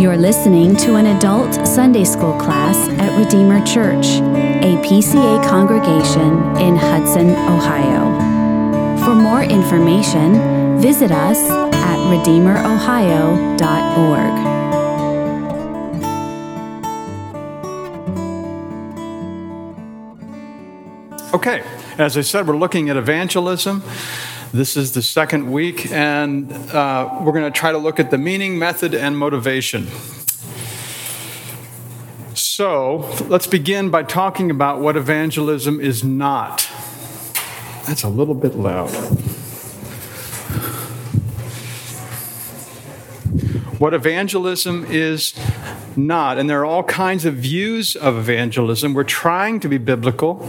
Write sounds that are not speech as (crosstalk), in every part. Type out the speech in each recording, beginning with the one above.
You're listening to an adult Sunday school class at Redeemer Church, a PCA congregation in Hudson, Ohio. For more information, visit us at redeemerohio.org. Okay, as I said, we're looking at evangelism. This is the second week, and uh, we're going to try to look at the meaning, method, and motivation. So let's begin by talking about what evangelism is not. That's a little bit loud. What evangelism is not, and there are all kinds of views of evangelism. We're trying to be biblical.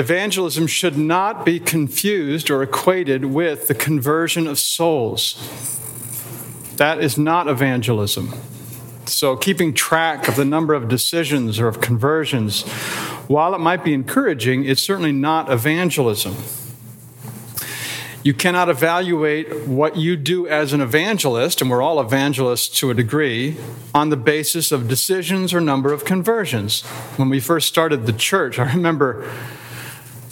Evangelism should not be confused or equated with the conversion of souls. That is not evangelism. So, keeping track of the number of decisions or of conversions, while it might be encouraging, it's certainly not evangelism. You cannot evaluate what you do as an evangelist, and we're all evangelists to a degree, on the basis of decisions or number of conversions. When we first started the church, I remember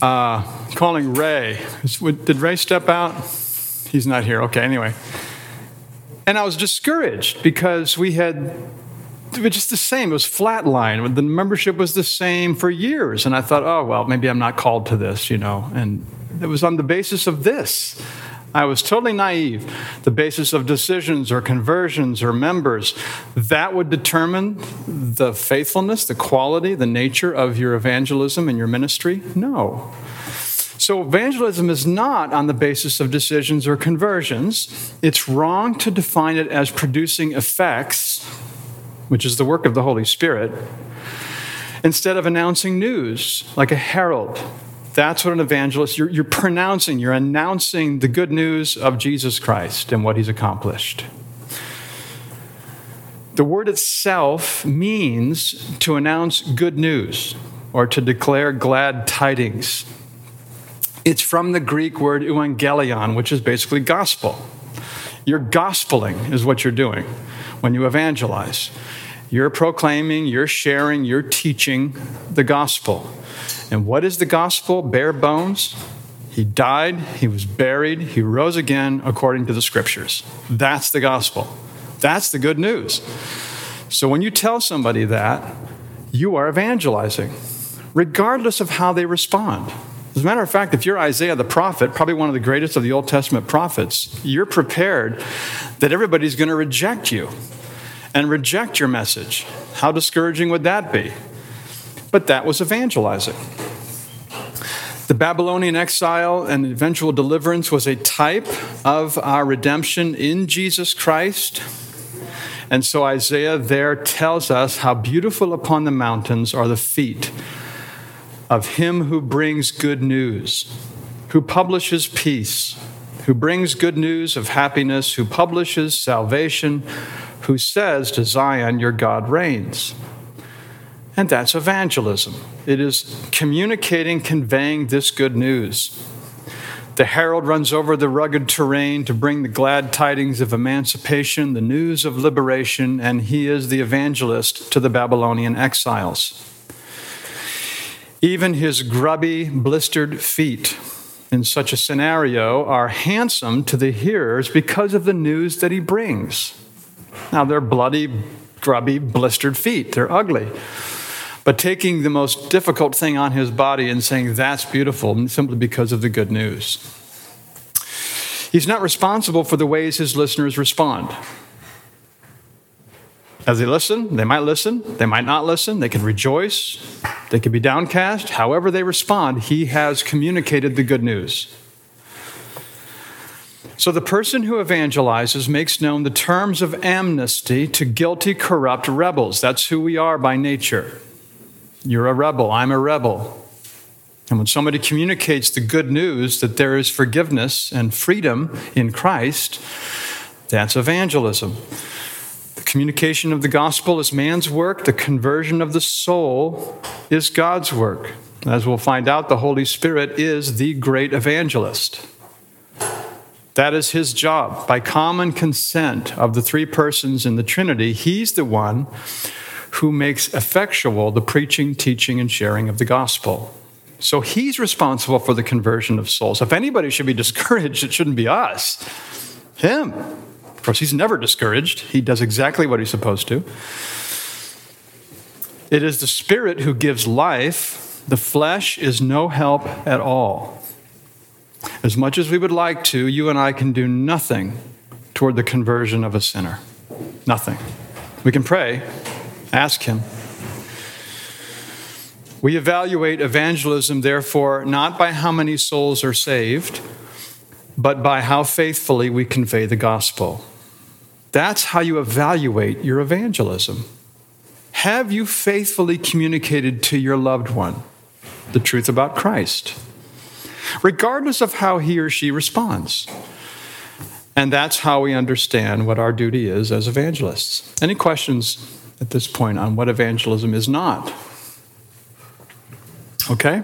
uh, calling Ray. Did Ray step out? He's not here. Okay, anyway. And I was discouraged because we had it was just the same. It was flatline. The membership was the same for years. And I thought, oh, well, maybe I'm not called to this, you know. And it was on the basis of this. I was totally naive. The basis of decisions or conversions or members, that would determine the faithfulness, the quality, the nature of your evangelism and your ministry? No. So, evangelism is not on the basis of decisions or conversions. It's wrong to define it as producing effects, which is the work of the Holy Spirit, instead of announcing news like a herald that's what an evangelist, you're, you're pronouncing, you're announcing the good news of Jesus Christ and what he's accomplished. The word itself means to announce good news or to declare glad tidings. It's from the Greek word euangelion, which is basically gospel. You're gospeling, is what you're doing when you evangelize. You're proclaiming, you're sharing, you're teaching the gospel. And what is the gospel? Bare bones. He died, he was buried, he rose again according to the scriptures. That's the gospel. That's the good news. So when you tell somebody that, you are evangelizing, regardless of how they respond. As a matter of fact, if you're Isaiah the prophet, probably one of the greatest of the Old Testament prophets, you're prepared that everybody's going to reject you and reject your message. How discouraging would that be? But that was evangelizing. The Babylonian exile and eventual deliverance was a type of our redemption in Jesus Christ. And so Isaiah there tells us how beautiful upon the mountains are the feet of him who brings good news, who publishes peace, who brings good news of happiness, who publishes salvation, who says to Zion, Your God reigns. And that's evangelism. It is communicating, conveying this good news. The herald runs over the rugged terrain to bring the glad tidings of emancipation, the news of liberation, and he is the evangelist to the Babylonian exiles. Even his grubby, blistered feet in such a scenario are handsome to the hearers because of the news that he brings. Now, they're bloody, grubby, blistered feet, they're ugly but taking the most difficult thing on his body and saying, That's beautiful, simply because of the good news. He's not responsible for the ways his listeners respond. As they listen, they might listen, they might not listen, they can rejoice, they can be downcast. However, they respond, he has communicated the good news. So the person who evangelizes makes known the terms of amnesty to guilty, corrupt rebels. That's who we are by nature. You're a rebel. I'm a rebel. And when somebody communicates the good news that there is forgiveness and freedom in Christ, that's evangelism. The communication of the gospel is man's work, the conversion of the soul is God's work. As we'll find out, the Holy Spirit is the great evangelist. That is his job. By common consent of the three persons in the Trinity, he's the one who makes effectual the preaching, teaching, and sharing of the gospel. So he's responsible for the conversion of souls. If anybody should be (laughs) discouraged, it shouldn't be us, him. Of course, he's never discouraged, he does exactly what he's supposed to. It is the Spirit who gives life, the flesh is no help at all. As much as we would like to, you and I can do nothing toward the conversion of a sinner. Nothing. We can pray, ask Him. We evaluate evangelism, therefore, not by how many souls are saved, but by how faithfully we convey the gospel. That's how you evaluate your evangelism. Have you faithfully communicated to your loved one the truth about Christ? regardless of how he or she responds. And that's how we understand what our duty is as evangelists. Any questions at this point on what evangelism is not? Okay?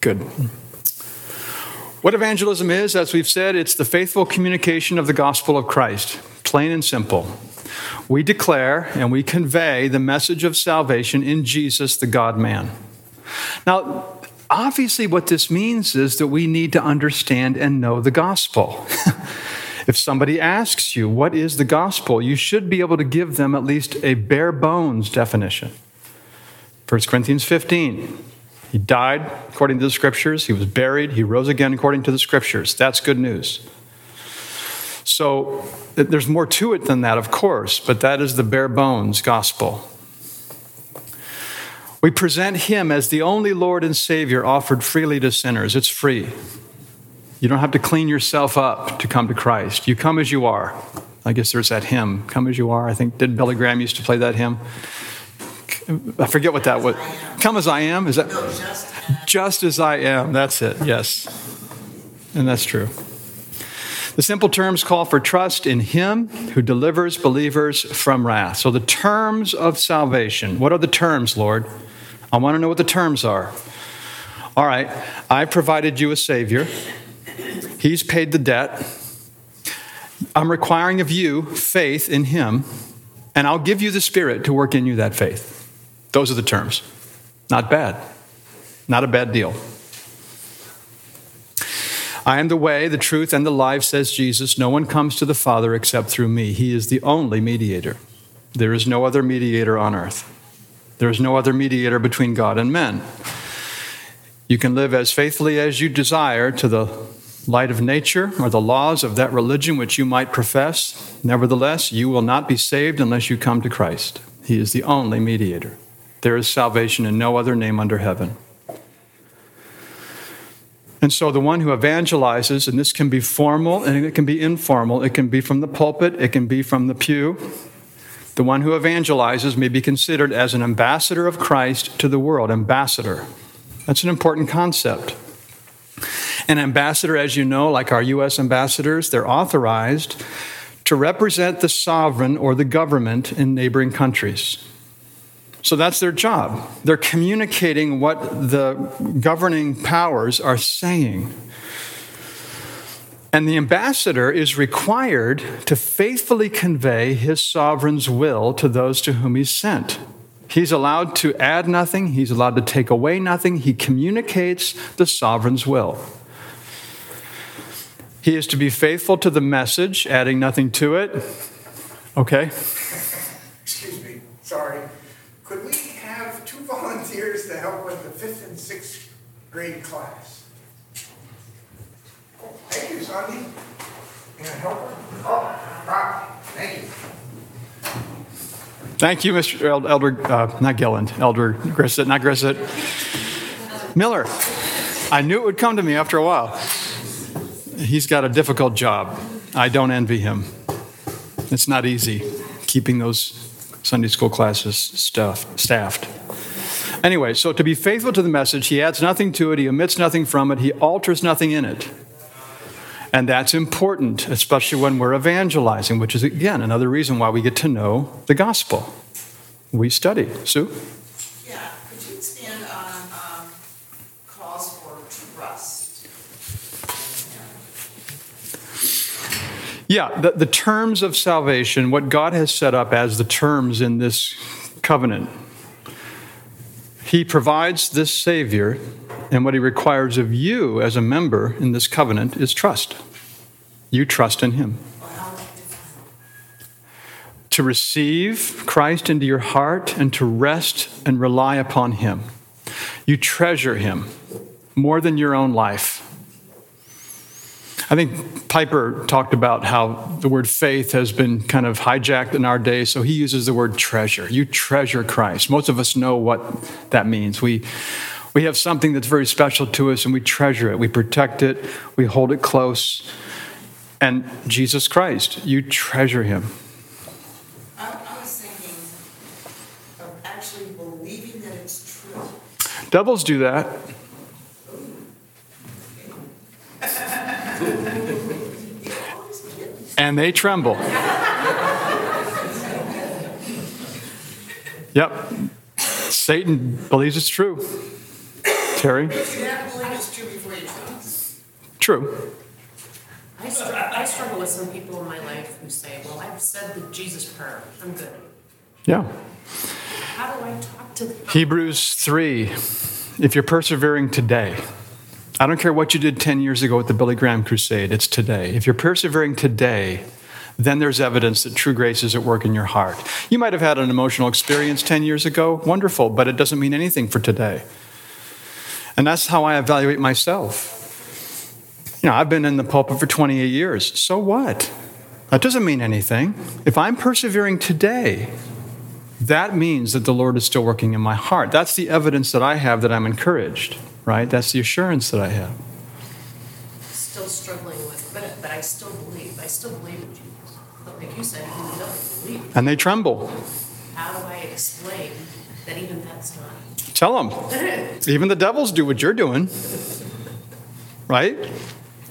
Good. What evangelism is, as we've said, it's the faithful communication of the gospel of Christ, plain and simple. We declare and we convey the message of salvation in Jesus, the God man. Now, obviously, what this means is that we need to understand and know the gospel. (laughs) if somebody asks you, What is the gospel? you should be able to give them at least a bare bones definition. 1 Corinthians 15. He died according to the scriptures, he was buried, he rose again according to the scriptures. That's good news. So there's more to it than that, of course, but that is the bare bones gospel. We present him as the only Lord and Savior offered freely to sinners. It's free. You don't have to clean yourself up to come to Christ. You come as you are. I guess there's that hymn, Come as You Are. I think, did Billy Graham used to play that hymn? I forget what that was. Come as I am? Is that? No, just, just as I am. That's it, yes. And that's true. The simple terms call for trust in Him who delivers believers from wrath. So, the terms of salvation. What are the terms, Lord? I want to know what the terms are. All right, I provided you a Savior, He's paid the debt. I'm requiring of you faith in Him, and I'll give you the Spirit to work in you that faith. Those are the terms. Not bad. Not a bad deal. I am the way, the truth, and the life, says Jesus. No one comes to the Father except through me. He is the only mediator. There is no other mediator on earth. There is no other mediator between God and men. You can live as faithfully as you desire to the light of nature or the laws of that religion which you might profess. Nevertheless, you will not be saved unless you come to Christ. He is the only mediator. There is salvation in no other name under heaven. And so the one who evangelizes, and this can be formal and it can be informal, it can be from the pulpit, it can be from the pew, the one who evangelizes may be considered as an ambassador of Christ to the world. Ambassador. That's an important concept. An ambassador, as you know, like our U.S. ambassadors, they're authorized to represent the sovereign or the government in neighboring countries. So that's their job. They're communicating what the governing powers are saying. And the ambassador is required to faithfully convey his sovereign's will to those to whom he's sent. He's allowed to add nothing, he's allowed to take away nothing. He communicates the sovereign's will. He is to be faithful to the message, adding nothing to it. Okay? Excuse me, sorry. Could we have two volunteers to help with the fifth and sixth grade class? Thank you, Sonny. Can I help her? Oh, Rob, thank you. Thank you, Mr. Elder, uh, not Gilland, Elder Grissett, not Grissett. Miller. I knew it would come to me after a while. He's got a difficult job. I don't envy him. It's not easy keeping those Sunday school classes stuffed, staffed. Anyway, so to be faithful to the message, he adds nothing to it, he omits nothing from it, he alters nothing in it. And that's important, especially when we're evangelizing, which is, again, another reason why we get to know the gospel. We study. Sue? Yeah, could you expand on um, calls for trust? Yeah, the, the terms of salvation, what God has set up as the terms in this covenant. He provides this Savior, and what He requires of you as a member in this covenant is trust. You trust in Him. To receive Christ into your heart and to rest and rely upon Him. You treasure Him more than your own life. I think Piper talked about how the word faith has been kind of hijacked in our day, so he uses the word treasure. You treasure Christ. Most of us know what that means. We, we have something that's very special to us and we treasure it, we protect it, we hold it close. And Jesus Christ, you treasure him. I, I was thinking of actually believing that it's true. Devils do that. And they tremble. yep. Satan believes it's true. Terry? You have believe it's true before you trust. True. I, str- I struggle with some people in my life who say, Well, I've said the Jesus prayer, I'm good. Yeah. How do I talk to them? Hebrews 3. If you're persevering today, I don't care what you did 10 years ago at the Billy Graham Crusade, it's today. If you're persevering today, then there's evidence that true grace is at work in your heart. You might have had an emotional experience 10 years ago, wonderful, but it doesn't mean anything for today. And that's how I evaluate myself. You know, I've been in the pulpit for 28 years. So what? That doesn't mean anything. If I'm persevering today, that means that the Lord is still working in my heart. That's the evidence that I have that I'm encouraged, right? That's the assurance that I have. Still struggling with, but, but I still believe. I still believe in Jesus. But like you said, even though I believe, And they tremble. how do I explain that even that's not? Tell them. (laughs) Even the devils do what you're doing, right?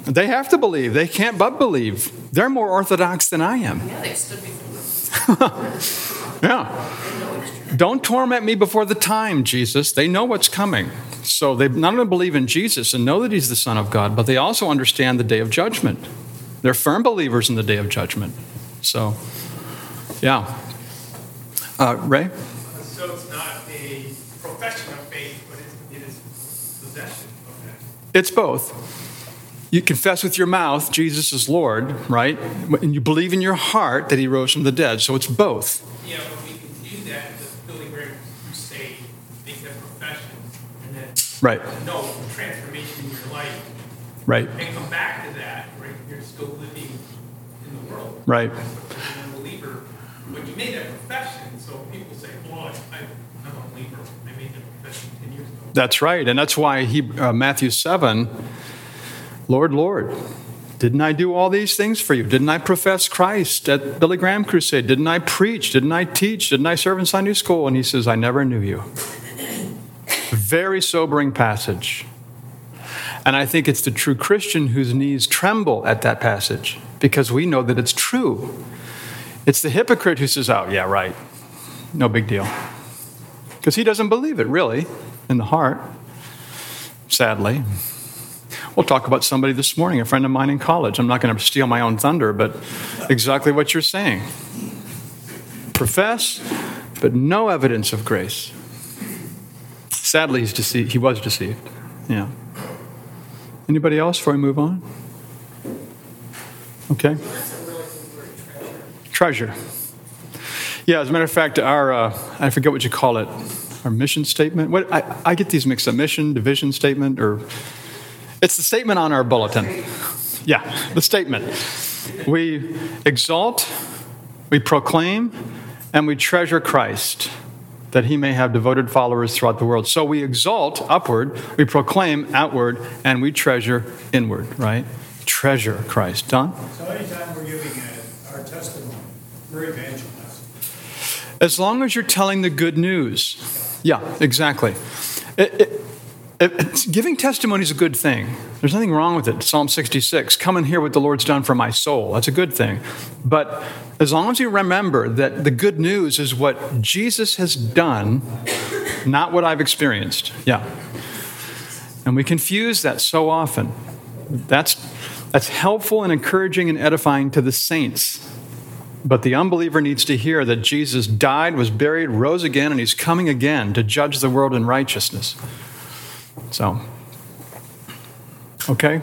They have to believe. They can't but believe. They're more orthodox than I am. Yeah, they stood before. (laughs) Yeah. Don't torment me before the time, Jesus. They know what's coming. So they not only believe in Jesus and know that he's the Son of God, but they also understand the day of judgment. They're firm believers in the day of judgment. So, yeah. Uh, Ray? So it's not a profession of faith, but it- it is possession of faith. It's both. You confess with your mouth Jesus is Lord, right? And you believe in your heart that he rose from the dead. So it's both. Yeah, but we can do that at the Billy Graham Crusade, make that profession, and then Right, know transformation in your life, right, and come back to that, right? You're still living in the world. right. Being a believer, but you made that profession, so people say, well, I, I'm a believer, I made that profession ten years ago. That's right. And that's why he, uh, Matthew 7, Lord, Lord, didn't I do all these things for you? Didn't I profess Christ at Billy Graham Crusade? Didn't I preach? Didn't I teach? Didn't I serve in Sunday school? And he says, I never knew you. Very sobering passage. And I think it's the true Christian whose knees tremble at that passage because we know that it's true. It's the hypocrite who says, Oh, yeah, right. No big deal. Because he doesn't believe it, really, in the heart, sadly. We'll talk about somebody this morning, a friend of mine in college. I'm not going to steal my own thunder, but exactly what you're saying. Profess, but no evidence of grace. Sadly, he's deceived. he was deceived. Yeah. Anybody else before we move on? Okay. Treasure. Yeah, as a matter of fact, our, uh, I forget what you call it, our mission statement. What, I, I get these mixed up mission, division statement, or it's the statement on our bulletin. Yeah, the statement. We exalt, we proclaim, and we treasure Christ that he may have devoted followers throughout the world. So we exalt upward, we proclaim outward, and we treasure inward, right? Treasure Christ. Don? So anytime we're giving our testimony, we're evangelists. As long as you're telling the good news. Yeah, exactly. It- it- it- giving testimony is a good thing. There's nothing wrong with it. Psalm 66 Come and hear what the Lord's done for my soul. That's a good thing. But as long as you remember that the good news is what Jesus has done, not what I've experienced. Yeah. And we confuse that so often. That's, That's helpful and encouraging and edifying to the saints. But the unbeliever needs to hear that Jesus died, was buried, rose again, and he's coming again to judge the world in righteousness. So, okay?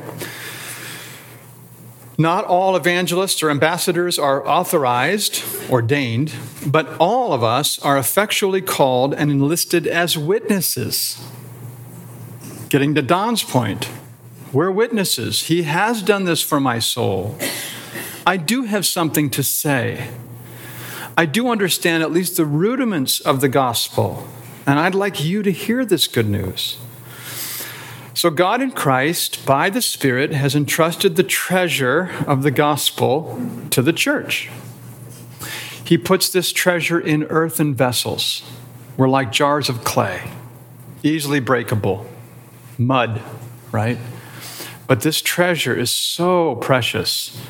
Not all evangelists or ambassadors are authorized, ordained, but all of us are effectually called and enlisted as witnesses. Getting to Don's point, we're witnesses. He has done this for my soul. I do have something to say. I do understand at least the rudiments of the gospel, and I'd like you to hear this good news. So, God in Christ, by the Spirit, has entrusted the treasure of the gospel to the church. He puts this treasure in earthen vessels. We're like jars of clay, easily breakable, mud, right? But this treasure is so precious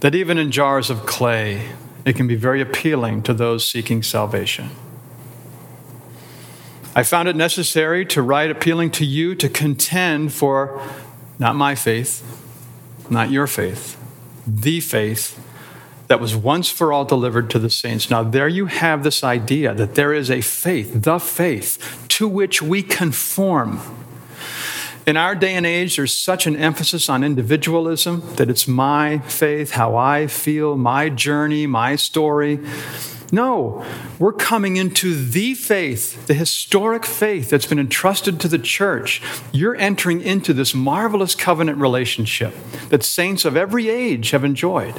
that even in jars of clay, it can be very appealing to those seeking salvation. I found it necessary to write appealing to you to contend for not my faith, not your faith, the faith that was once for all delivered to the saints. Now, there you have this idea that there is a faith, the faith, to which we conform. In our day and age, there's such an emphasis on individualism that it's my faith, how I feel, my journey, my story. No, we're coming into the faith, the historic faith that's been entrusted to the church. You're entering into this marvelous covenant relationship that saints of every age have enjoyed.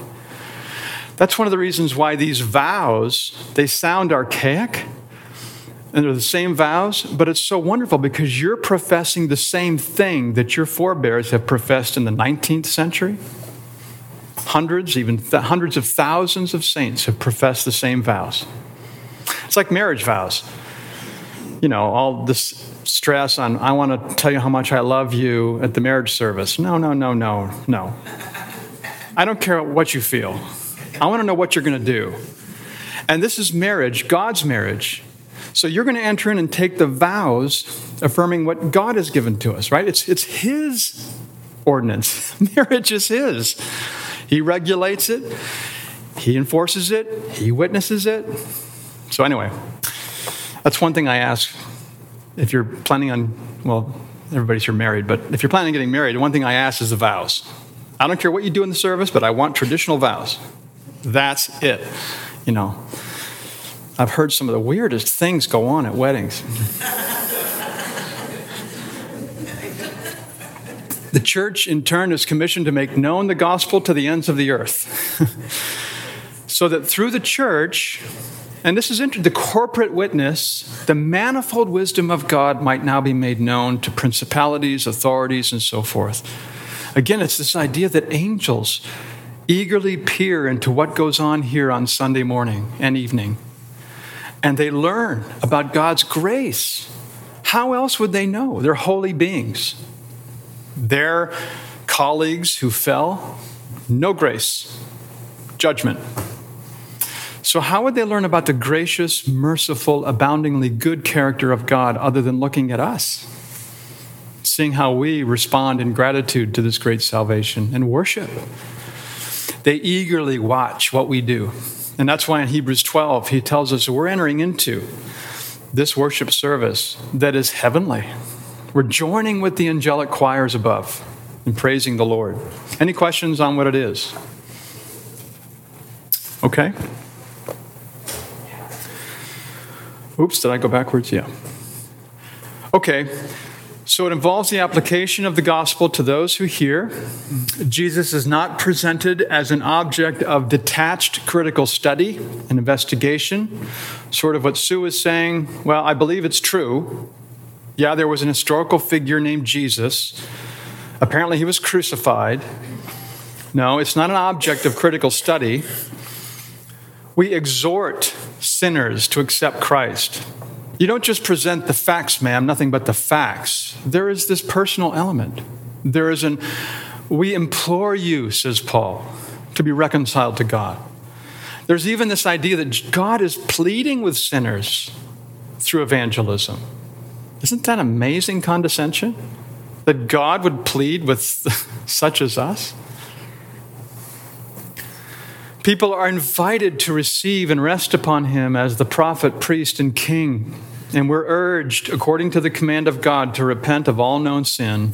That's one of the reasons why these vows, they sound archaic and they're the same vows, but it's so wonderful because you're professing the same thing that your forebears have professed in the 19th century, Hundreds, even th- hundreds of thousands of saints have professed the same vows. It's like marriage vows. You know, all this stress on, I want to tell you how much I love you at the marriage service. No, no, no, no, no. I don't care what you feel. I want to know what you're going to do. And this is marriage, God's marriage. So you're going to enter in and take the vows affirming what God has given to us, right? It's, it's His ordinance. (laughs) marriage is His. He regulates it, He enforces it, He witnesses it. So, anyway, that's one thing I ask if you're planning on, well, everybody's here married, but if you're planning on getting married, one thing I ask is the vows. I don't care what you do in the service, but I want traditional vows. That's it. You know, I've heard some of the weirdest things go on at weddings. (laughs) (laughs) The church, in turn, is commissioned to make known the gospel to the ends of the earth. (laughs) so that through the church, and this is into the corporate witness, the manifold wisdom of God might now be made known to principalities, authorities, and so forth. Again, it's this idea that angels eagerly peer into what goes on here on Sunday morning and evening, and they learn about God's grace. How else would they know? They're holy beings their colleagues who fell, no grace, judgment. So, how would they learn about the gracious, merciful, aboundingly good character of God other than looking at us? Seeing how we respond in gratitude to this great salvation and worship. They eagerly watch what we do. And that's why in Hebrews 12, he tells us we're entering into this worship service that is heavenly. We're joining with the angelic choirs above in praising the Lord. Any questions on what it is? Okay. Oops, did I go backwards? Yeah. Okay. So it involves the application of the gospel to those who hear. Jesus is not presented as an object of detached critical study and investigation, sort of what Sue is saying. Well, I believe it's true, yeah, there was an historical figure named Jesus. Apparently, he was crucified. No, it's not an object of critical study. We exhort sinners to accept Christ. You don't just present the facts, ma'am, nothing but the facts. There is this personal element. There is an, we implore you, says Paul, to be reconciled to God. There's even this idea that God is pleading with sinners through evangelism. Isn't that amazing condescension? That God would plead with (laughs) such as us? People are invited to receive and rest upon him as the prophet, priest, and king. And we're urged, according to the command of God, to repent of all known sin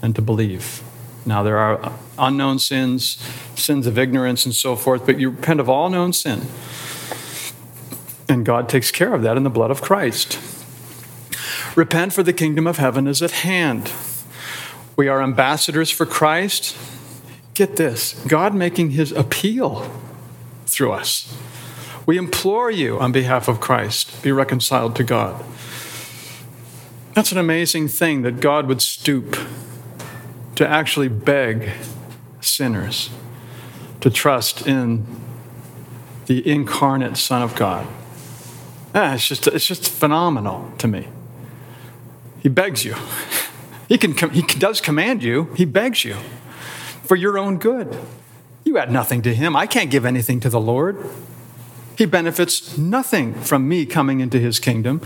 and to believe. Now, there are unknown sins, sins of ignorance, and so forth, but you repent of all known sin. And God takes care of that in the blood of Christ. Repent, for the kingdom of heaven is at hand. We are ambassadors for Christ. Get this God making his appeal through us. We implore you on behalf of Christ, be reconciled to God. That's an amazing thing that God would stoop to actually beg sinners to trust in the incarnate Son of God. Ah, it's, just, it's just phenomenal to me. He begs you. He, can, he does command you, he begs you for your own good. You add nothing to him. I can't give anything to the Lord. He benefits nothing from me coming into his kingdom.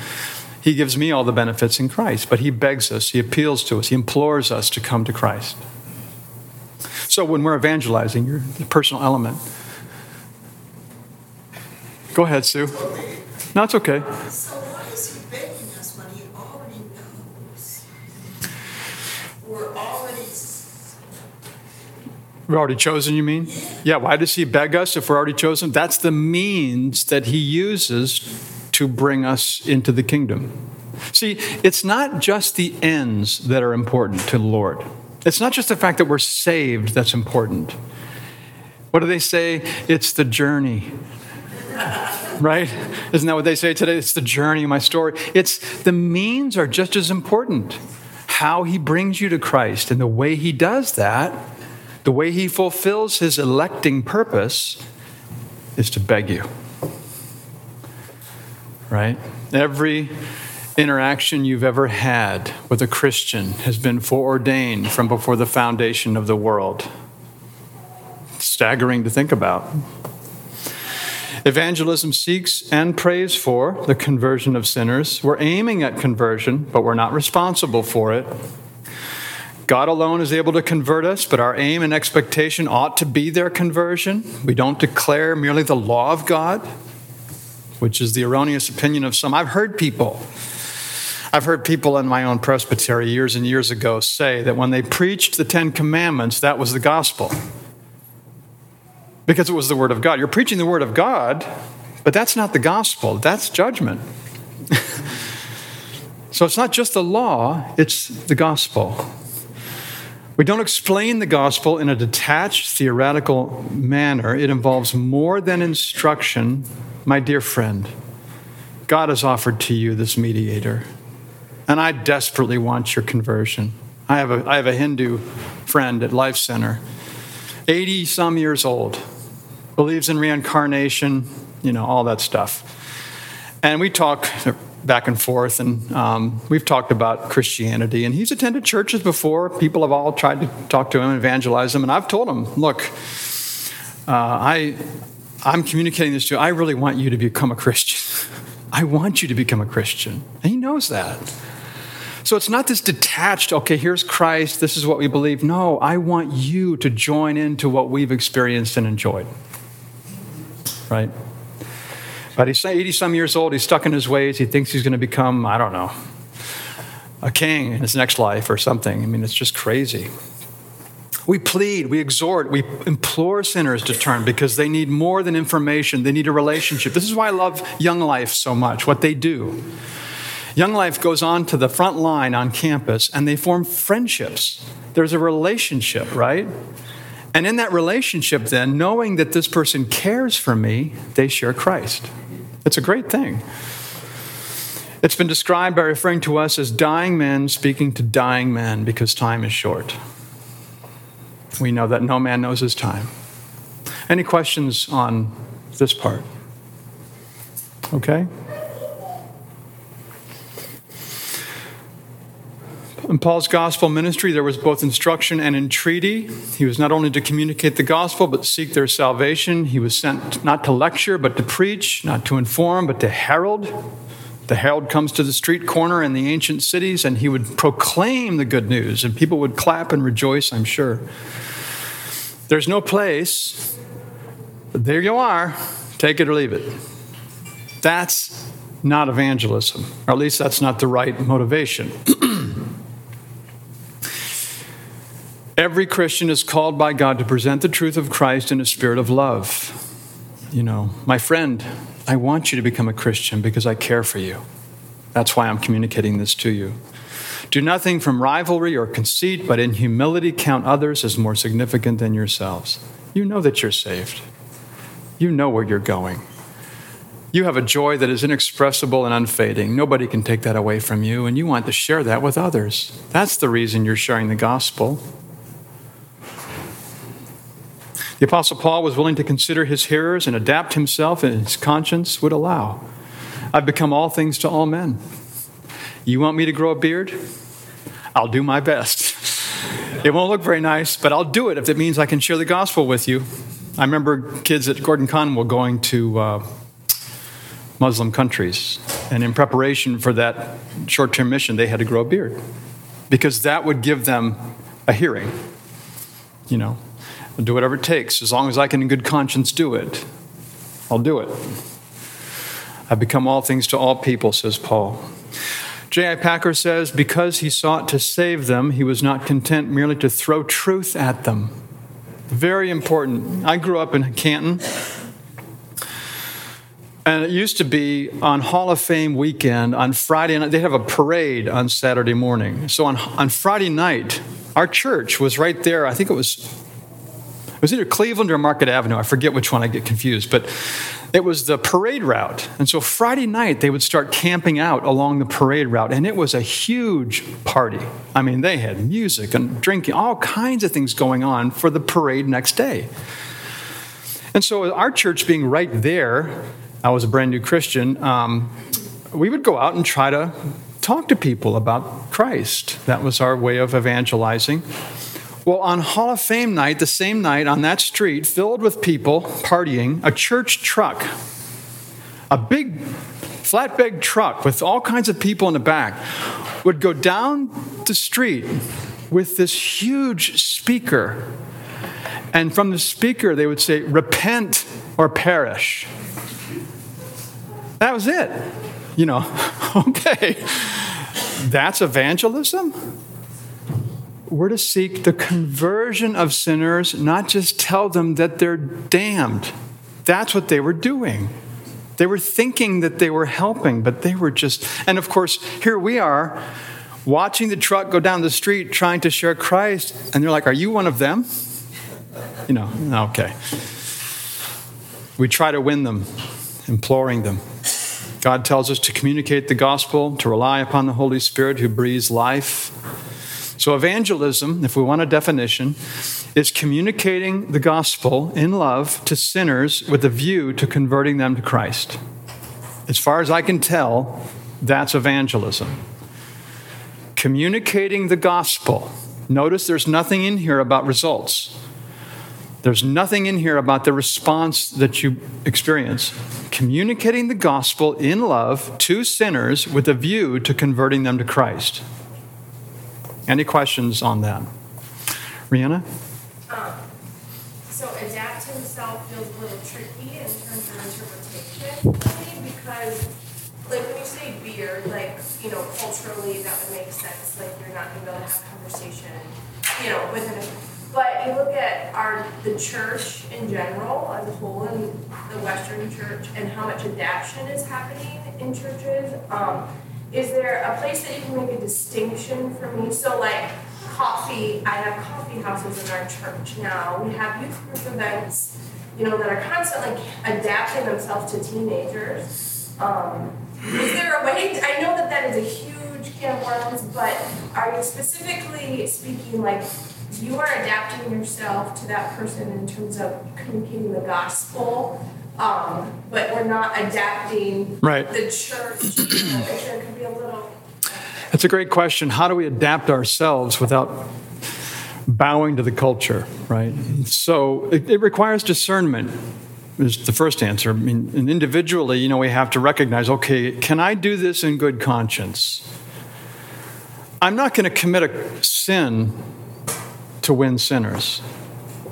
He gives me all the benefits in Christ, but he begs us, he appeals to us, he implores us to come to Christ. So when we're evangelizing, the personal element. Go ahead, Sue. No, it's okay. So why is he begging us when he already knows? We're already, We're already chosen, you mean? Yeah, why does he beg us if we're already chosen? That's the means that he uses to bring us into the kingdom. See, it's not just the ends that are important to the Lord. It's not just the fact that we're saved that's important. What do they say? It's the journey. Right? Isn't that what they say today? It's the journey, my story. It's the means are just as important. How he brings you to Christ and the way he does that, the way he fulfills his electing purpose, is to beg you. Right? Every interaction you've ever had with a Christian has been foreordained from before the foundation of the world. Staggering to think about. Evangelism seeks and prays for the conversion of sinners. We're aiming at conversion, but we're not responsible for it. God alone is able to convert us, but our aim and expectation ought to be their conversion. We don't declare merely the law of God, which is the erroneous opinion of some. I've heard people, I've heard people in my own presbytery years and years ago say that when they preached the Ten Commandments, that was the gospel because it was the Word of God. You're preaching the Word of God, but that's not the gospel, that's judgment. (laughs) so it's not just the law, it's the gospel. We don't explain the gospel in a detached theoretical manner. It involves more than instruction, my dear friend. God has offered to you this mediator, and I desperately want your conversion. I have a, I have a Hindu friend at Life Center, 80 some years old, believes in reincarnation, you know, all that stuff. And we talk back and forth, and um, we've talked about Christianity. And he's attended churches before. People have all tried to talk to him, evangelize him. And I've told him, look, uh, I, I'm communicating this to you. I really want you to become a Christian. (laughs) I want you to become a Christian. And he knows that. So it's not this detached, okay, here's Christ, this is what we believe. No, I want you to join into what we've experienced and enjoyed. Right? But he's 80 some years old, he's stuck in his ways, he thinks he's going to become, I don't know, a king in his next life or something. I mean, it's just crazy. We plead, we exhort, we implore sinners to turn because they need more than information. They need a relationship. This is why I love Young Life so much, what they do. Young Life goes on to the front line on campus and they form friendships. There's a relationship, right? And in that relationship, then, knowing that this person cares for me, they share Christ. It's a great thing. It's been described by referring to us as dying men speaking to dying men because time is short. We know that no man knows his time. Any questions on this part? Okay? In Paul's gospel ministry, there was both instruction and entreaty. He was not only to communicate the gospel, but seek their salvation. He was sent not to lecture, but to preach, not to inform, but to herald. The herald comes to the street corner in the ancient cities, and he would proclaim the good news, and people would clap and rejoice, I'm sure. There's no place but There you are. Take it or leave it. That's not evangelism, or at least that's not the right motivation. (clears throat) Every Christian is called by God to present the truth of Christ in a spirit of love. You know, my friend, I want you to become a Christian because I care for you. That's why I'm communicating this to you. Do nothing from rivalry or conceit, but in humility count others as more significant than yourselves. You know that you're saved, you know where you're going. You have a joy that is inexpressible and unfading. Nobody can take that away from you, and you want to share that with others. That's the reason you're sharing the gospel. The Apostle Paul was willing to consider his hearers and adapt himself and his conscience would allow. I've become all things to all men. You want me to grow a beard? I'll do my best. (laughs) It won't look very nice, but I'll do it if it means I can share the gospel with you. I remember kids at Gordon Conwell going to uh, Muslim countries, and in preparation for that short term mission, they had to grow a beard because that would give them a hearing, you know. I'll do whatever it takes. As long as I can, in good conscience, do it, I'll do it. I've become all things to all people, says Paul. J.I. Packer says, because he sought to save them, he was not content merely to throw truth at them. Very important. I grew up in Canton, and it used to be on Hall of Fame weekend on Friday night. They have a parade on Saturday morning. So on, on Friday night, our church was right there. I think it was was either Cleveland or Market Avenue. I forget which one I get confused, but it was the parade route. And so Friday night, they would start camping out along the parade route, and it was a huge party. I mean, they had music and drinking, all kinds of things going on for the parade next day. And so, our church being right there, I was a brand new Christian, um, we would go out and try to talk to people about Christ. That was our way of evangelizing. Well, on Hall of Fame night, the same night on that street, filled with people partying, a church truck, a big flatbed truck with all kinds of people in the back, would go down the street with this huge speaker. And from the speaker, they would say, Repent or perish. That was it. You know, (laughs) okay. That's evangelism? We're to seek the conversion of sinners, not just tell them that they're damned. That's what they were doing. They were thinking that they were helping, but they were just, and of course, here we are watching the truck go down the street trying to share Christ, and they're like, Are you one of them? You know, okay. We try to win them, imploring them. God tells us to communicate the gospel, to rely upon the Holy Spirit who breathes life so, evangelism, if we want a definition, is communicating the gospel in love to sinners with a view to converting them to Christ. As far as I can tell, that's evangelism. Communicating the gospel. Notice there's nothing in here about results. There's nothing in here about the response that you experience. Communicating the gospel in love to sinners with a view to converting them to Christ. Any questions on that? Rihanna? Um, so adapt himself feels a little tricky in terms of interpretation because, like when you say beard, like, you know, culturally that would make sense. Like you're not going to be able to have conversation, you know, within a. But you look at our the church in general as a whole in the Western church and how much adaptation is happening in churches. Um, is there a place that you can make a distinction for me? So like coffee, I have coffee houses in our church now. We have youth group events, you know, that are constantly adapting themselves to teenagers. Um, is there a way? To, I know that that is a huge can of worms, but are you specifically speaking like you are adapting yourself to that person in terms of communicating the gospel? Um, but we're not adapting right. the church. You could be a little. That's a great question. How do we adapt ourselves without bowing to the culture, right? So it, it requires discernment. Is the first answer. I mean, and individually, you know, we have to recognize, okay, can I do this in good conscience? I'm not going to commit a sin to win sinners.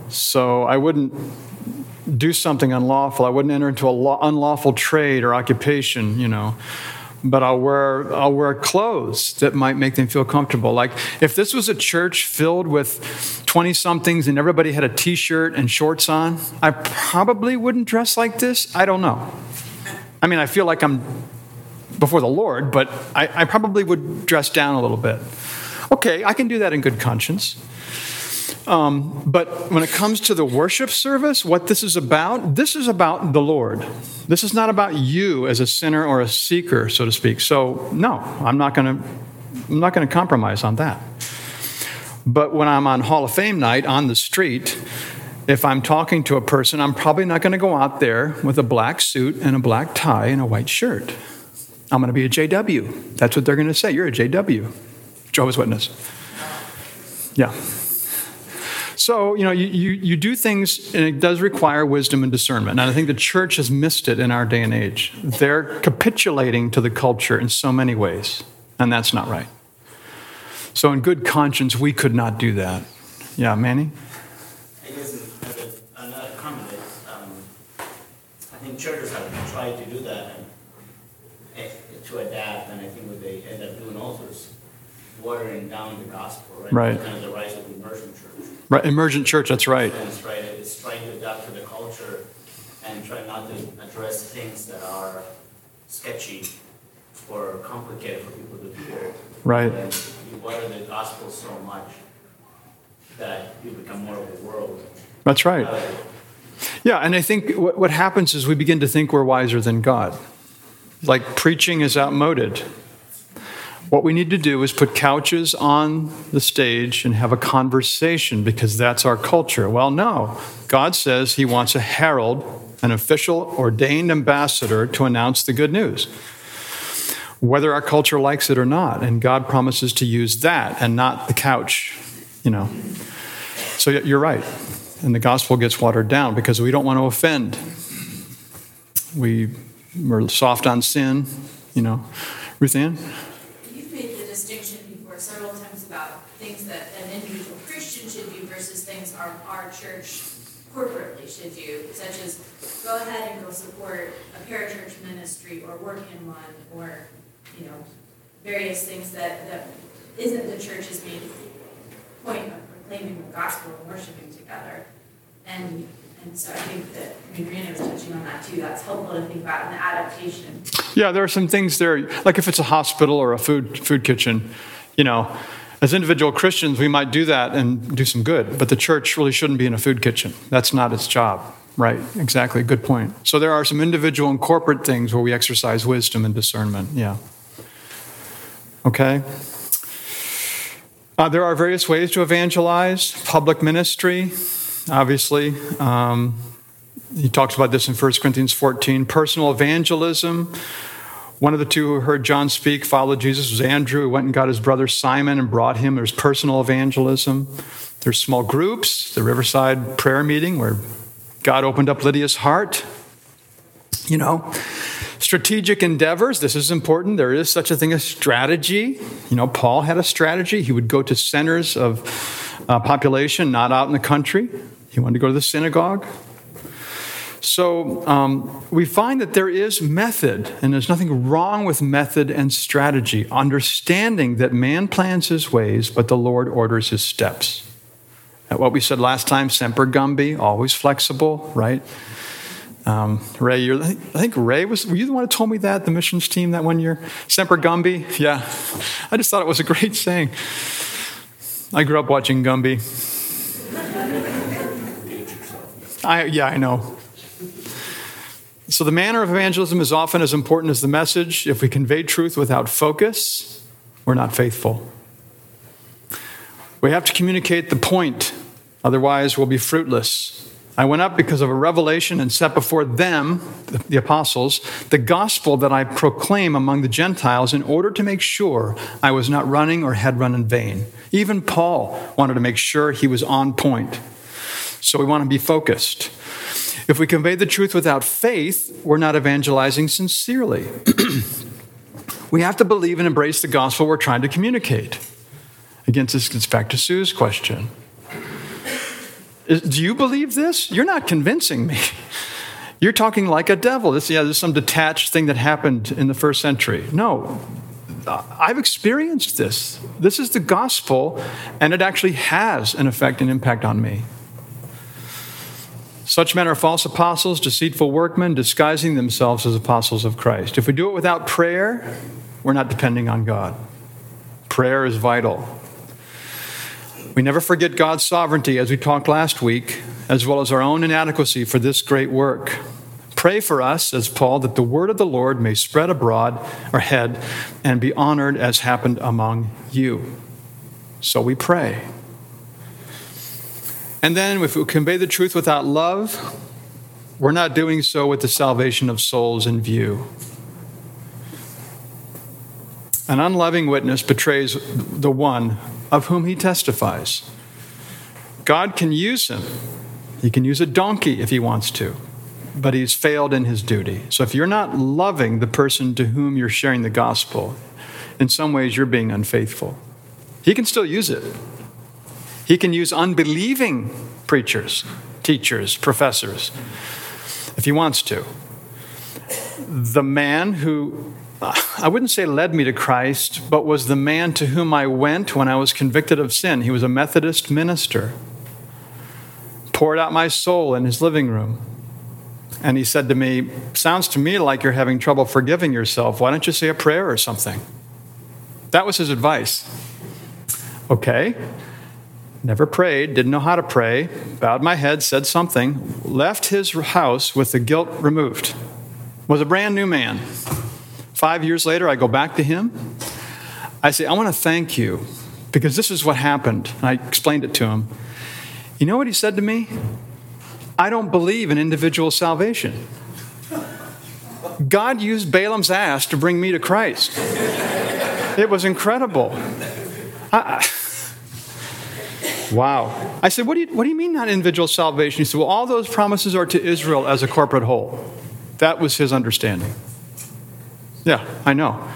So I wouldn't do something unlawful. I wouldn't enter into an unlawful trade or occupation, you know. But I'll wear, I'll wear clothes that might make them feel comfortable. Like if this was a church filled with 20 somethings and everybody had a t shirt and shorts on, I probably wouldn't dress like this. I don't know. I mean, I feel like I'm before the Lord, but I, I probably would dress down a little bit. Okay, I can do that in good conscience. Um, but when it comes to the worship service, what this is about, this is about the Lord. This is not about you as a sinner or a seeker, so to speak. So, no, I'm not going to. I'm not going to compromise on that. But when I'm on Hall of Fame night on the street, if I'm talking to a person, I'm probably not going to go out there with a black suit and a black tie and a white shirt. I'm going to be a JW. That's what they're going to say. You're a JW, Jehovah's Witness. Yeah. So, you know, you, you, you, do things, and it does require wisdom and discernment. And I think the church has missed it in our day and age. They're capitulating to the culture in so many ways, and that's not right. So, in good conscience, we could not do that. Yeah, Manny? I guess another comment is um, I think churches have tried to do that and, eh, to adapt, and I think what they end up doing also is watering down the gospel, right? Right. Kind of the rise of immersion church. Right, emergent church, that's right. That's right. It's trying to adapt to the culture and try not to address things that are sketchy or complicated for people to hear. Right. And you water the gospel so much that you become more of the world. That's right. Uh, yeah, and I think what, what happens is we begin to think we're wiser than God. Like preaching is outmoded. What we need to do is put couches on the stage and have a conversation because that's our culture. Well, no. God says he wants a herald, an official ordained ambassador to announce the good news, whether our culture likes it or not. And God promises to use that and not the couch, you know. So you're right. And the gospel gets watered down because we don't want to offend. We, we're soft on sin, you know. Ruth Ann? Our, our church corporately should do, such as go ahead and go support a parachurch ministry or work in one or, you know, various things that, that isn't the church's main point of proclaiming the gospel and worshiping together. And and so I think that I mean, was touching on that too. That's helpful to think about in the adaptation. Yeah, there are some things there, like if it's a hospital or a food food kitchen, you know, as individual Christians, we might do that and do some good, but the church really shouldn't be in a food kitchen. That's not its job. Right, exactly. Good point. So there are some individual and corporate things where we exercise wisdom and discernment. Yeah. Okay. Uh, there are various ways to evangelize public ministry, obviously. Um, he talks about this in 1 Corinthians 14. Personal evangelism, one of the two who heard John speak, followed Jesus, was Andrew, who went and got his brother Simon and brought him. There's personal evangelism. There's small groups, the Riverside prayer meeting where God opened up Lydia's heart. You know, strategic endeavors, this is important. There is such a thing as strategy. You know, Paul had a strategy. He would go to centers of uh, population, not out in the country. He wanted to go to the synagogue. So um, we find that there is method, and there's nothing wrong with method and strategy, understanding that man plans his ways, but the Lord orders his steps. At what we said last time, semper gumby, always flexible, right? Um, Ray, you're, I think Ray was, were you the one who told me that, the missions team that one year? Semper Gumby? Yeah. I just thought it was a great saying. I grew up watching Gumby. (laughs) I, yeah, I know. So, the manner of evangelism is often as important as the message. If we convey truth without focus, we're not faithful. We have to communicate the point, otherwise, we'll be fruitless. I went up because of a revelation and set before them, the apostles, the gospel that I proclaim among the Gentiles in order to make sure I was not running or had run in vain. Even Paul wanted to make sure he was on point. So we want to be focused. If we convey the truth without faith, we're not evangelizing sincerely. (clears throat) we have to believe and embrace the gospel we're trying to communicate. Again, this gets back to Sue's question. Do you believe this? You're not convincing me. (laughs) You're talking like a devil. This, yeah, this is some detached thing that happened in the first century. No, I've experienced this. This is the gospel, and it actually has an effect and impact on me. Such men are false apostles, deceitful workmen, disguising themselves as apostles of Christ. If we do it without prayer, we're not depending on God. Prayer is vital. We never forget God's sovereignty, as we talked last week, as well as our own inadequacy for this great work. Pray for us, says Paul, that the word of the Lord may spread abroad our head and be honored as happened among you. So we pray. And then, if we convey the truth without love, we're not doing so with the salvation of souls in view. An unloving witness betrays the one of whom he testifies. God can use him. He can use a donkey if he wants to, but he's failed in his duty. So if you're not loving the person to whom you're sharing the gospel, in some ways you're being unfaithful. He can still use it. He can use unbelieving preachers, teachers, professors, if he wants to. The man who, I wouldn't say led me to Christ, but was the man to whom I went when I was convicted of sin. He was a Methodist minister. Poured out my soul in his living room. And he said to me, Sounds to me like you're having trouble forgiving yourself. Why don't you say a prayer or something? That was his advice. Okay. Never prayed, didn't know how to pray, bowed my head, said something, left his house with the guilt removed. Was a brand new man. Five years later, I go back to him. I say, I want to thank you because this is what happened. And I explained it to him. You know what he said to me? I don't believe in individual salvation. God used Balaam's ass to bring me to Christ. It was incredible. I, wow. I said, what do, you, what do you mean not individual salvation? He said, Well, all those promises are to Israel as a corporate whole. That was his understanding. Yeah, I know.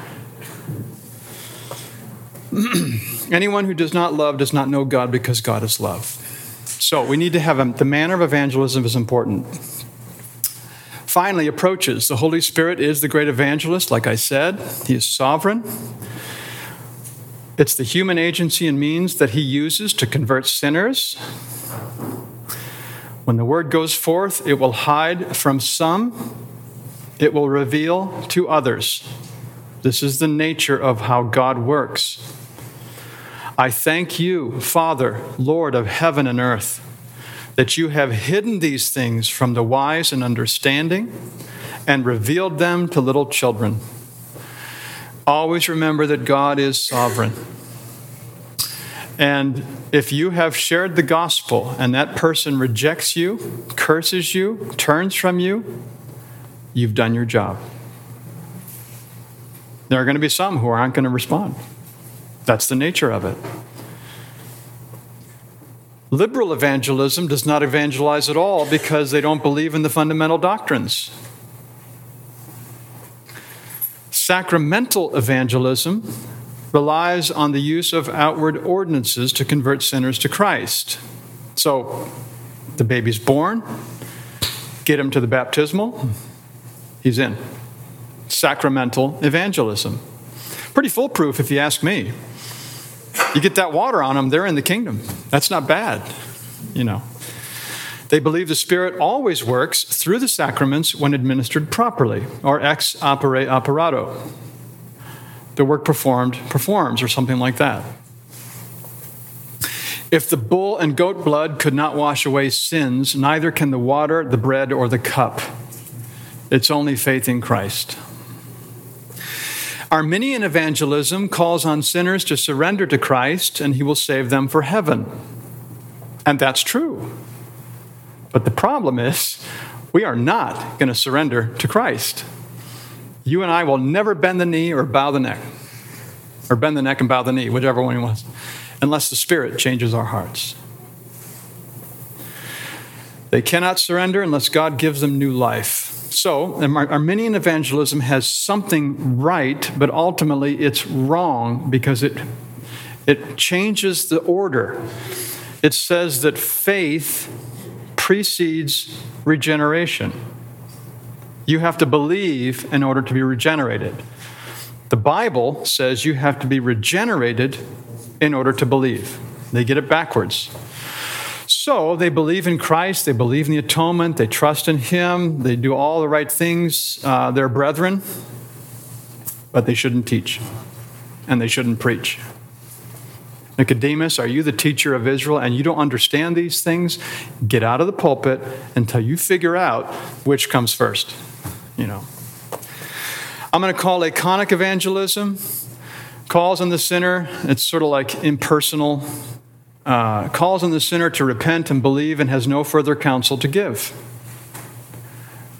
(clears throat) Anyone who does not love does not know God because God is love. So we need to have a, the manner of evangelism is important. Finally, approaches. The Holy Spirit is the great evangelist, like I said. He is sovereign. It's the human agency and means that he uses to convert sinners. When the word goes forth, it will hide from some, it will reveal to others. This is the nature of how God works. I thank you, Father, Lord of heaven and earth, that you have hidden these things from the wise and understanding and revealed them to little children. Always remember that God is sovereign. And if you have shared the gospel and that person rejects you, curses you, turns from you, you've done your job. There are going to be some who aren't going to respond. That's the nature of it. Liberal evangelism does not evangelize at all because they don't believe in the fundamental doctrines. Sacramental evangelism relies on the use of outward ordinances to convert sinners to Christ. So, the baby's born, get him to the baptismal, he's in. Sacramental evangelism. Pretty foolproof, if you ask me. You get that water on them, they're in the kingdom. That's not bad, you know. They believe the Spirit always works through the sacraments when administered properly, or ex opere operato. The work performed performs, or something like that. If the bull and goat blood could not wash away sins, neither can the water, the bread, or the cup. It's only faith in Christ. Arminian evangelism calls on sinners to surrender to Christ and he will save them for heaven. And that's true. But the problem is, we are not going to surrender to Christ. You and I will never bend the knee or bow the neck, or bend the neck and bow the knee, whichever one he wants, unless the Spirit changes our hearts. They cannot surrender unless God gives them new life. So, Arminian evangelism has something right, but ultimately it's wrong because it, it changes the order. It says that faith precedes regeneration. You have to believe in order to be regenerated. The Bible says you have to be regenerated in order to believe. They get it backwards. So they believe in Christ, they believe in the atonement, they trust in Him, they do all the right things. Uh, they're brethren, but they shouldn't teach and they shouldn't preach. Nicodemus, are you the teacher of Israel and you don't understand these things? Get out of the pulpit until you figure out which comes first. You know. I'm going to call laconic evangelism calls on the sinner. It's sort of like impersonal. Uh, calls on the sinner to repent and believe and has no further counsel to give.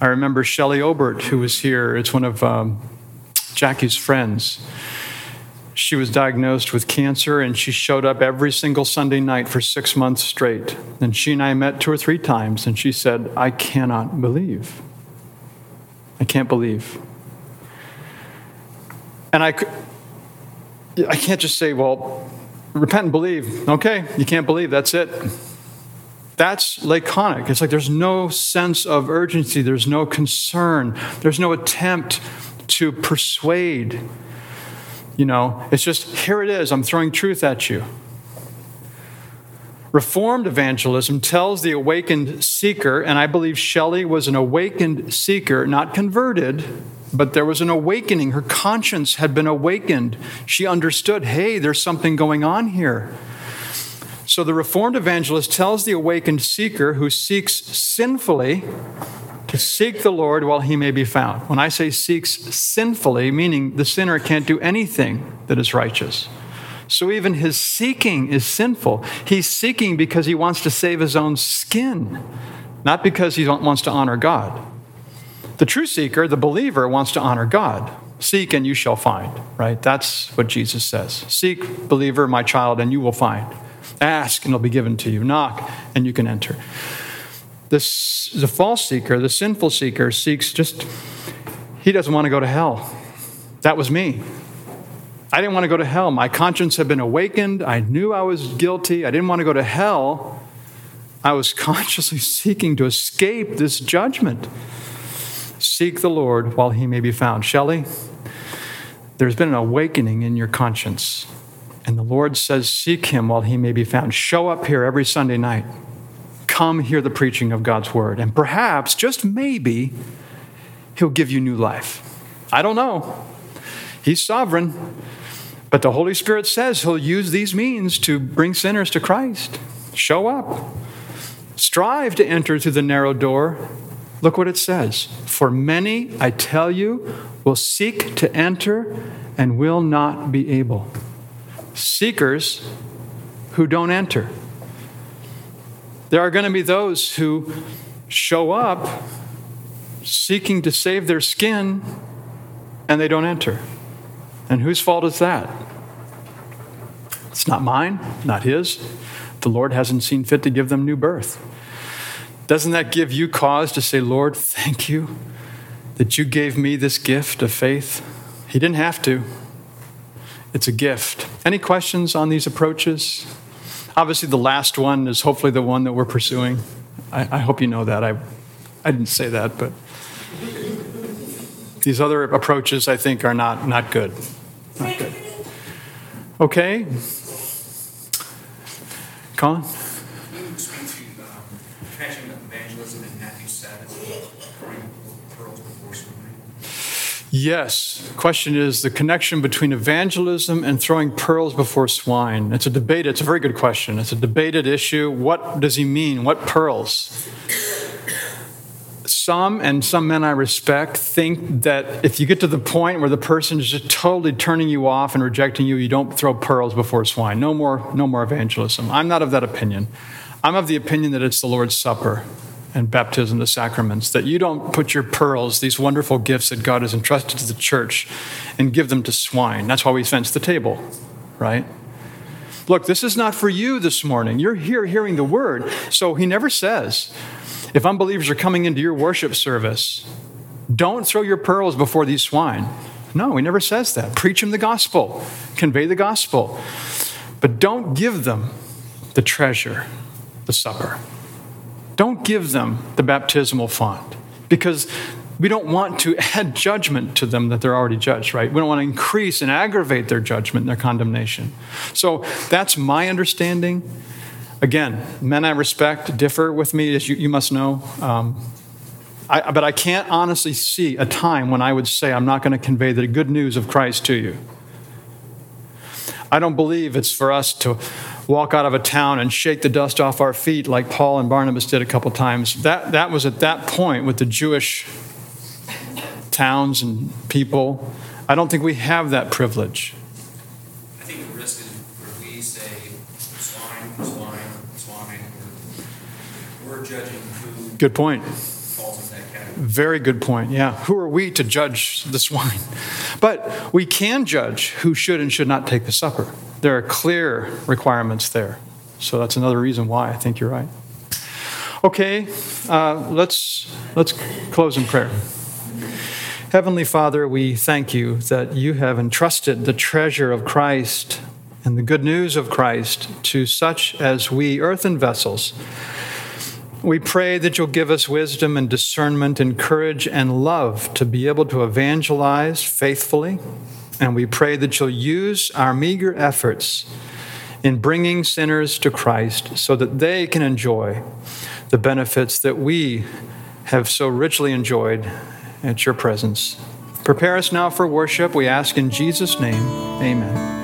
I remember Shelley Obert, who was here. It's one of um, Jackie's friends she was diagnosed with cancer and she showed up every single Sunday night for six months straight. And she and I met two or three times, and she said, I cannot believe. I can't believe. And I, I can't just say, well, repent and believe. Okay, you can't believe, that's it. That's laconic. It's like there's no sense of urgency, there's no concern, there's no attempt to persuade. You know, it's just here it is, I'm throwing truth at you. Reformed evangelism tells the awakened seeker, and I believe Shelley was an awakened seeker, not converted, but there was an awakening. Her conscience had been awakened. She understood, hey, there's something going on here. So the Reformed evangelist tells the awakened seeker who seeks sinfully to seek the Lord while he may be found. When I say seeks sinfully, meaning the sinner can't do anything that is righteous. So even his seeking is sinful. He's seeking because he wants to save his own skin, not because he wants to honor God. The true seeker, the believer, wants to honor God. Seek and you shall find, right? That's what Jesus says. Seek, believer, my child, and you will find. Ask and it'll be given to you. Knock and you can enter. This, the false seeker, the sinful seeker, seeks just, he doesn't want to go to hell. That was me. I didn't want to go to hell. My conscience had been awakened. I knew I was guilty. I didn't want to go to hell. I was (laughs) consciously seeking to escape this judgment. Seek the Lord while he may be found. Shelley, there's been an awakening in your conscience. And the Lord says, Seek him while he may be found. Show up here every Sunday night come hear the preaching of God's word. And perhaps, just maybe, he'll give you new life. I don't know. He's sovereign. But the Holy Spirit says he'll use these means to bring sinners to Christ. Show up. Strive to enter through the narrow door. Look what it says. For many, I tell you, will seek to enter and will not be able. Seekers who don't enter. There are going to be those who show up seeking to save their skin and they don't enter. And whose fault is that? It's not mine, not his. The Lord hasn't seen fit to give them new birth. Doesn't that give you cause to say, Lord, thank you that you gave me this gift of faith? He didn't have to. It's a gift. Any questions on these approaches? Obviously, the last one is hopefully the one that we're pursuing. I, I hope you know that. I, I didn't say that, but these other approaches, I think, are not, not good. Not good. Okay? Colin? You speak to um, catching evangelism in Matthew 7, pearls before swimming. Yes. Question is the connection between evangelism and throwing pearls before swine. It's a debate. It's a very good question. It's a debated issue. What does he mean? What pearls? Some, and some men I respect, think that if you get to the point where the person is just totally turning you off and rejecting you, you don't throw pearls before swine. No more, no more evangelism. I'm not of that opinion. I'm of the opinion that it's the Lord's Supper and baptism, the sacraments, that you don't put your pearls, these wonderful gifts that God has entrusted to the church, and give them to swine. That's why we fence the table, right? Look, this is not for you this morning. You're here hearing the word. So he never says, if unbelievers are coming into your worship service, don't throw your pearls before these swine. No, he never says that. Preach them the gospel, convey the gospel, but don't give them the treasure, the supper. Don't give them the baptismal font because we don't want to (laughs) add judgment to them that they're already judged, right? We don't want to increase and aggravate their judgment and their condemnation. So that's my understanding. Again, men I respect differ with me, as you, you must know. Um, I, but I can't honestly see a time when I would say I'm not going to convey the good news of Christ to you. I don't believe it's for us to walk out of a town and shake the dust off our feet like Paul and Barnabas did a couple times. That, that was at that point with the Jewish towns and people. I don't think we have that privilege. I think the risk is where we say swine, swine, swine, we're, we're judging who Good point. falls in that category. Very good point. Yeah. Who are we to judge the swine? (laughs) But we can judge who should and should not take the supper. There are clear requirements there. So that's another reason why I think you're right. Okay, uh, let's, let's close in prayer. Heavenly Father, we thank you that you have entrusted the treasure of Christ and the good news of Christ to such as we, earthen vessels. We pray that you'll give us wisdom and discernment and courage and love to be able to evangelize faithfully. And we pray that you'll use our meager efforts in bringing sinners to Christ so that they can enjoy the benefits that we have so richly enjoyed at your presence. Prepare us now for worship. We ask in Jesus' name, amen.